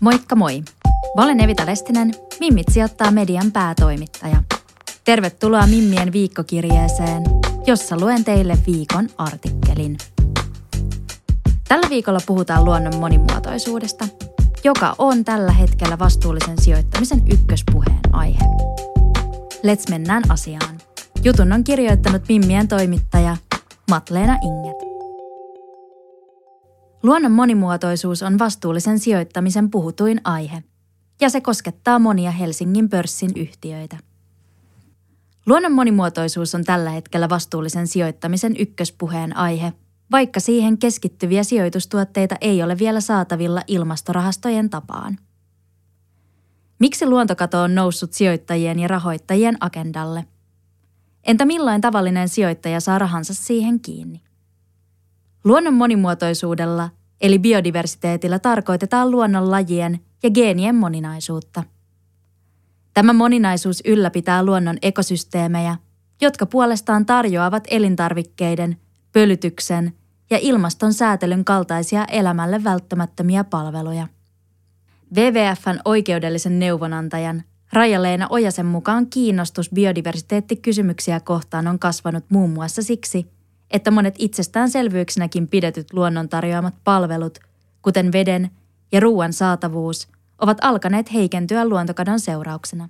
Moikka moi! Mä olen Evita Lestinen, Mimmit sijoittaa median päätoimittaja. Tervetuloa Mimmien viikkokirjeeseen, jossa luen teille viikon artikkelin. Tällä viikolla puhutaan luonnon monimuotoisuudesta, joka on tällä hetkellä vastuullisen sijoittamisen ykköspuheen aihe. Let's mennään asiaan. Jutun on kirjoittanut Mimmien toimittaja Matleena Inget. Luonnon monimuotoisuus on vastuullisen sijoittamisen puhutuin aihe, ja se koskettaa monia Helsingin pörssin yhtiöitä. Luonnon monimuotoisuus on tällä hetkellä vastuullisen sijoittamisen ykköspuheen aihe, vaikka siihen keskittyviä sijoitustuotteita ei ole vielä saatavilla ilmastorahastojen tapaan. Miksi luontokato on noussut sijoittajien ja rahoittajien agendalle? Entä milloin tavallinen sijoittaja saa rahansa siihen kiinni? Luonnon monimuotoisuudella eli biodiversiteetillä tarkoitetaan luonnonlajien ja geenien moninaisuutta. Tämä moninaisuus ylläpitää luonnon ekosysteemejä, jotka puolestaan tarjoavat elintarvikkeiden, pölytyksen ja ilmaston säätelyn kaltaisia elämälle välttämättömiä palveluja. WWFn oikeudellisen neuvonantajan Raija-Leena Ojasen mukaan kiinnostus biodiversiteettikysymyksiä kohtaan on kasvanut muun muassa siksi – että monet itsestäänselvyyksinäkin pidetyt luonnon tarjoamat palvelut, kuten veden ja ruoan saatavuus, ovat alkaneet heikentyä luontokadon seurauksena.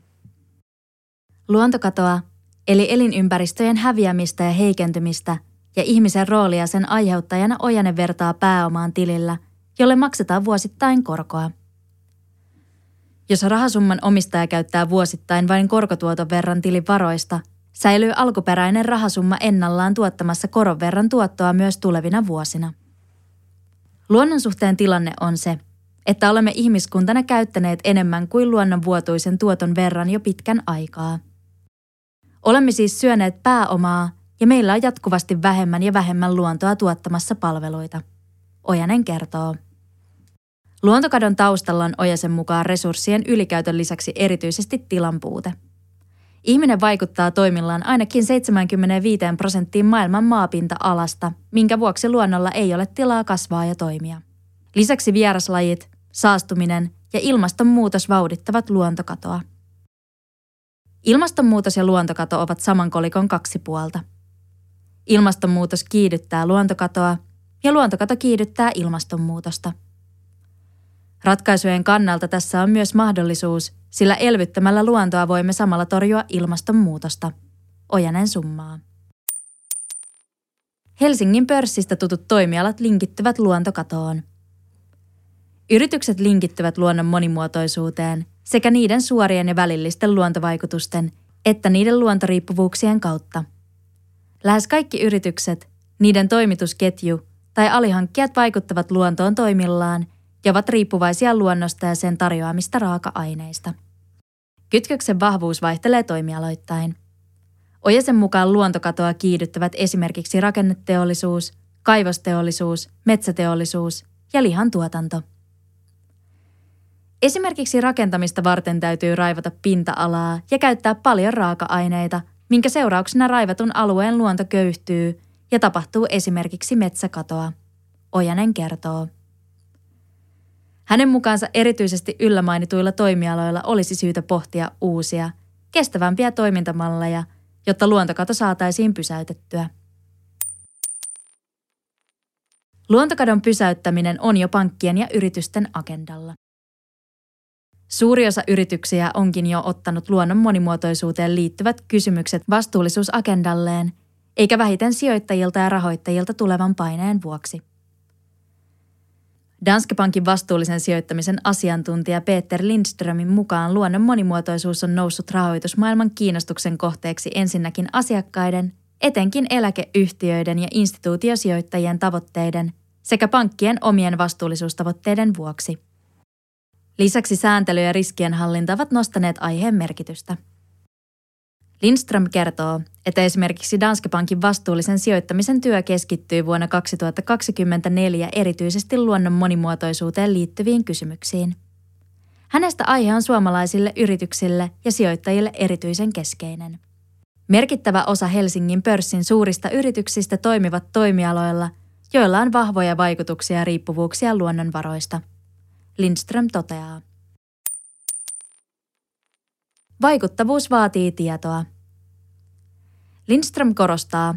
Luontokatoa, eli elinympäristöjen häviämistä ja heikentymistä ja ihmisen roolia sen aiheuttajana Ojanen vertaa pääomaan tilillä, jolle maksetaan vuosittain korkoa. Jos rahasumman omistaja käyttää vuosittain vain korkotuoton verran tilin varoista – säilyy alkuperäinen rahasumma ennallaan tuottamassa koron verran tuottoa myös tulevina vuosina. Luonnon suhteen tilanne on se, että olemme ihmiskuntana käyttäneet enemmän kuin luonnon vuotuisen tuoton verran jo pitkän aikaa. Olemme siis syöneet pääomaa ja meillä on jatkuvasti vähemmän ja vähemmän luontoa tuottamassa palveluita. Ojanen kertoo. Luontokadon taustalla on Ojasen mukaan resurssien ylikäytön lisäksi erityisesti tilan puute – Ihminen vaikuttaa toimillaan ainakin 75 prosenttiin maailman maapinta-alasta, minkä vuoksi luonnolla ei ole tilaa kasvaa ja toimia. Lisäksi vieraslajit, saastuminen ja ilmastonmuutos vauhdittavat luontokatoa. Ilmastonmuutos ja luontokato ovat saman kolikon kaksi puolta. Ilmastonmuutos kiihdyttää luontokatoa ja luontokato kiihdyttää ilmastonmuutosta. Ratkaisujen kannalta tässä on myös mahdollisuus, sillä elvyttämällä luontoa voimme samalla torjua ilmastonmuutosta. Ojanen summaa. Helsingin pörssistä tutut toimialat linkittyvät luontokatoon. Yritykset linkittyvät luonnon monimuotoisuuteen sekä niiden suorien ja välillisten luontovaikutusten että niiden luontoriippuvuuksien kautta. Lähes kaikki yritykset, niiden toimitusketju tai alihankkijat vaikuttavat luontoon toimillaan – ja ovat riippuvaisia luonnosta ja sen tarjoamista raaka-aineista. Kytköksen vahvuus vaihtelee toimialoittain. Ojasen mukaan luontokatoa kiihdyttävät esimerkiksi rakenneteollisuus, kaivosteollisuus, metsäteollisuus ja lihantuotanto. Esimerkiksi rakentamista varten täytyy raivata pinta-alaa ja käyttää paljon raaka-aineita, minkä seurauksena raivatun alueen luonto köyhtyy ja tapahtuu esimerkiksi metsäkatoa. Ojanen kertoo. Hänen mukaansa erityisesti yllämainituilla toimialoilla olisi syytä pohtia uusia, kestävämpiä toimintamalleja, jotta luontokato saataisiin pysäytettyä. Luontokadon pysäyttäminen on jo pankkien ja yritysten agendalla. Suuri osa yrityksiä onkin jo ottanut luonnon monimuotoisuuteen liittyvät kysymykset vastuullisuusagendalleen, eikä vähiten sijoittajilta ja rahoittajilta tulevan paineen vuoksi. Danske Bankin vastuullisen sijoittamisen asiantuntija Peter Lindströmin mukaan luonnon monimuotoisuus on noussut rahoitusmaailman kiinnostuksen kohteeksi ensinnäkin asiakkaiden etenkin eläkeyhtiöiden ja instituutiosijoittajien tavoitteiden sekä pankkien omien vastuullisuustavoitteiden vuoksi. Lisäksi sääntely ja riskienhallinta ovat nostaneet aiheen merkitystä. Lindström kertoo, että esimerkiksi Danske Bankin vastuullisen sijoittamisen työ keskittyy vuonna 2024 erityisesti luonnon monimuotoisuuteen liittyviin kysymyksiin. Hänestä aihe on suomalaisille yrityksille ja sijoittajille erityisen keskeinen. Merkittävä osa Helsingin pörssin suurista yrityksistä toimivat toimialoilla, joilla on vahvoja vaikutuksia ja riippuvuuksia luonnonvaroista. Lindström toteaa. Vaikuttavuus vaatii tietoa. Lindström korostaa,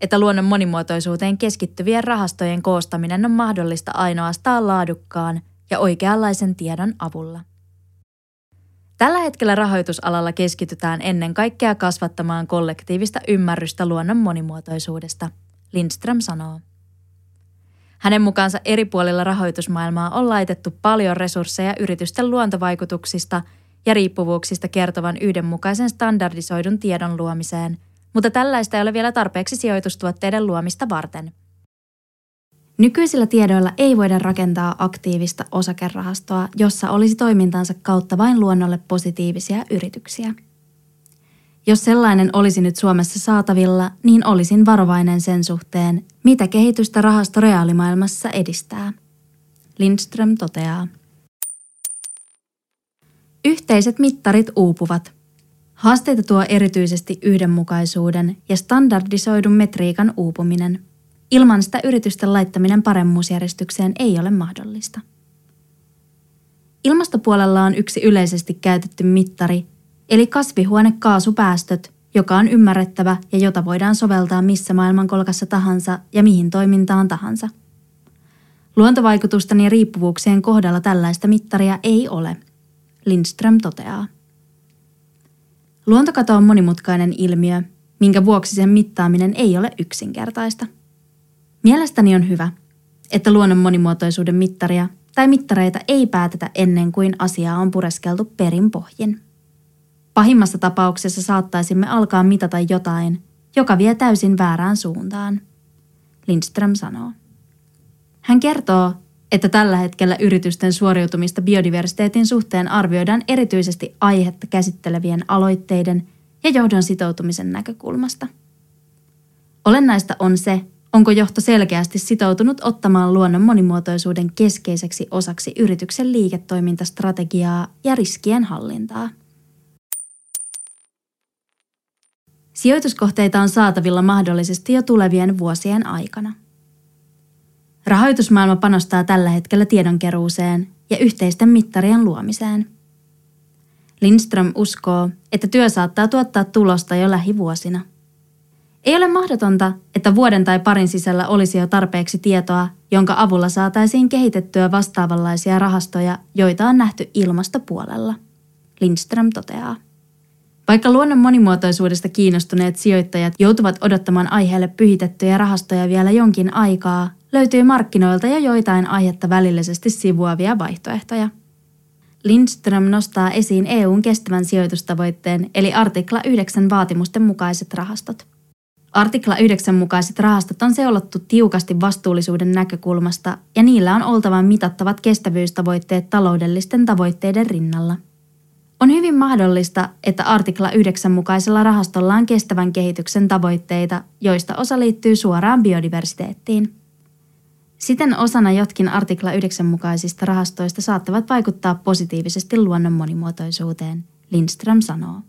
että luonnon monimuotoisuuteen keskittyvien rahastojen koostaminen on mahdollista ainoastaan laadukkaan ja oikeanlaisen tiedon avulla. Tällä hetkellä rahoitusalalla keskitytään ennen kaikkea kasvattamaan kollektiivista ymmärrystä luonnon monimuotoisuudesta, Lindström sanoo. Hänen mukaansa eri puolilla rahoitusmaailmaa on laitettu paljon resursseja yritysten luontovaikutuksista ja riippuvuuksista kertovan yhdenmukaisen standardisoidun tiedon luomiseen, mutta tällaista ei ole vielä tarpeeksi sijoitustuotteiden luomista varten. Nykyisillä tiedoilla ei voida rakentaa aktiivista osakerahastoa, jossa olisi toimintansa kautta vain luonnolle positiivisia yrityksiä. Jos sellainen olisi nyt Suomessa saatavilla, niin olisin varovainen sen suhteen, mitä kehitystä rahasto reaalimaailmassa edistää. Lindström toteaa. Yhteiset mittarit uupuvat. Haasteita tuo erityisesti yhdenmukaisuuden ja standardisoidun metriikan uupuminen. Ilman sitä yritysten laittaminen paremmuusjärjestykseen ei ole mahdollista. Ilmastopuolella on yksi yleisesti käytetty mittari, eli kasvihuonekaasupäästöt, joka on ymmärrettävä ja jota voidaan soveltaa missä maailmankolkassa tahansa ja mihin toimintaan tahansa. Luontovaikutusten ja riippuvuuksien kohdalla tällaista mittaria ei ole, Lindström toteaa. Luontokato on monimutkainen ilmiö, minkä vuoksi sen mittaaminen ei ole yksinkertaista. Mielestäni on hyvä, että luonnon monimuotoisuuden mittaria tai mittareita ei päätetä ennen kuin asiaa on pureskeltu perin pohjin. Pahimmassa tapauksessa saattaisimme alkaa mitata jotain, joka vie täysin väärään suuntaan, Lindström sanoo. Hän kertoo, että tällä hetkellä yritysten suoriutumista biodiversiteetin suhteen arvioidaan erityisesti aihetta käsittelevien aloitteiden ja johdon sitoutumisen näkökulmasta. Olennaista on se, onko johto selkeästi sitoutunut ottamaan luonnon monimuotoisuuden keskeiseksi osaksi yrityksen liiketoimintastrategiaa ja riskien hallintaa. Sijoituskohteita on saatavilla mahdollisesti jo tulevien vuosien aikana. Rahoitusmaailma panostaa tällä hetkellä tiedonkeruuseen ja yhteisten mittarien luomiseen. Lindström uskoo, että työ saattaa tuottaa tulosta jo lähivuosina. Ei ole mahdotonta, että vuoden tai parin sisällä olisi jo tarpeeksi tietoa, jonka avulla saataisiin kehitettyä vastaavanlaisia rahastoja, joita on nähty ilmastopuolella. Lindström toteaa. Vaikka luonnon monimuotoisuudesta kiinnostuneet sijoittajat joutuvat odottamaan aiheelle pyhitettyjä rahastoja vielä jonkin aikaa, löytyy markkinoilta jo joitain aihetta välillisesti sivuavia vaihtoehtoja. Lindström nostaa esiin EUn kestävän sijoitustavoitteen eli artikla 9 vaatimusten mukaiset rahastot. Artikla 9 mukaiset rahastot on seulottu tiukasti vastuullisuuden näkökulmasta ja niillä on oltava mitattavat kestävyystavoitteet taloudellisten tavoitteiden rinnalla. On hyvin mahdollista, että artikla 9 mukaisella rahastolla on kestävän kehityksen tavoitteita, joista osa liittyy suoraan biodiversiteettiin. Siten osana jotkin artikla 9 mukaisista rahastoista saattavat vaikuttaa positiivisesti luonnon monimuotoisuuteen, Lindström sanoo.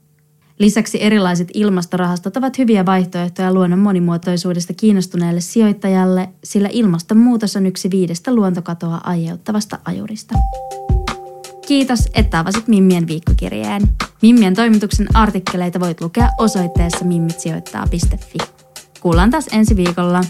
Lisäksi erilaiset ilmastorahastot ovat hyviä vaihtoehtoja luonnon monimuotoisuudesta kiinnostuneelle sijoittajalle, sillä ilmastonmuutos on yksi viidestä luontokatoa aiheuttavasta ajurista. Kiitos, että avasit Mimmien viikkokirjeen. Mimmien toimituksen artikkeleita voit lukea osoitteessa mimmitsijoittaa.fi. Kuullaan taas ensi viikolla.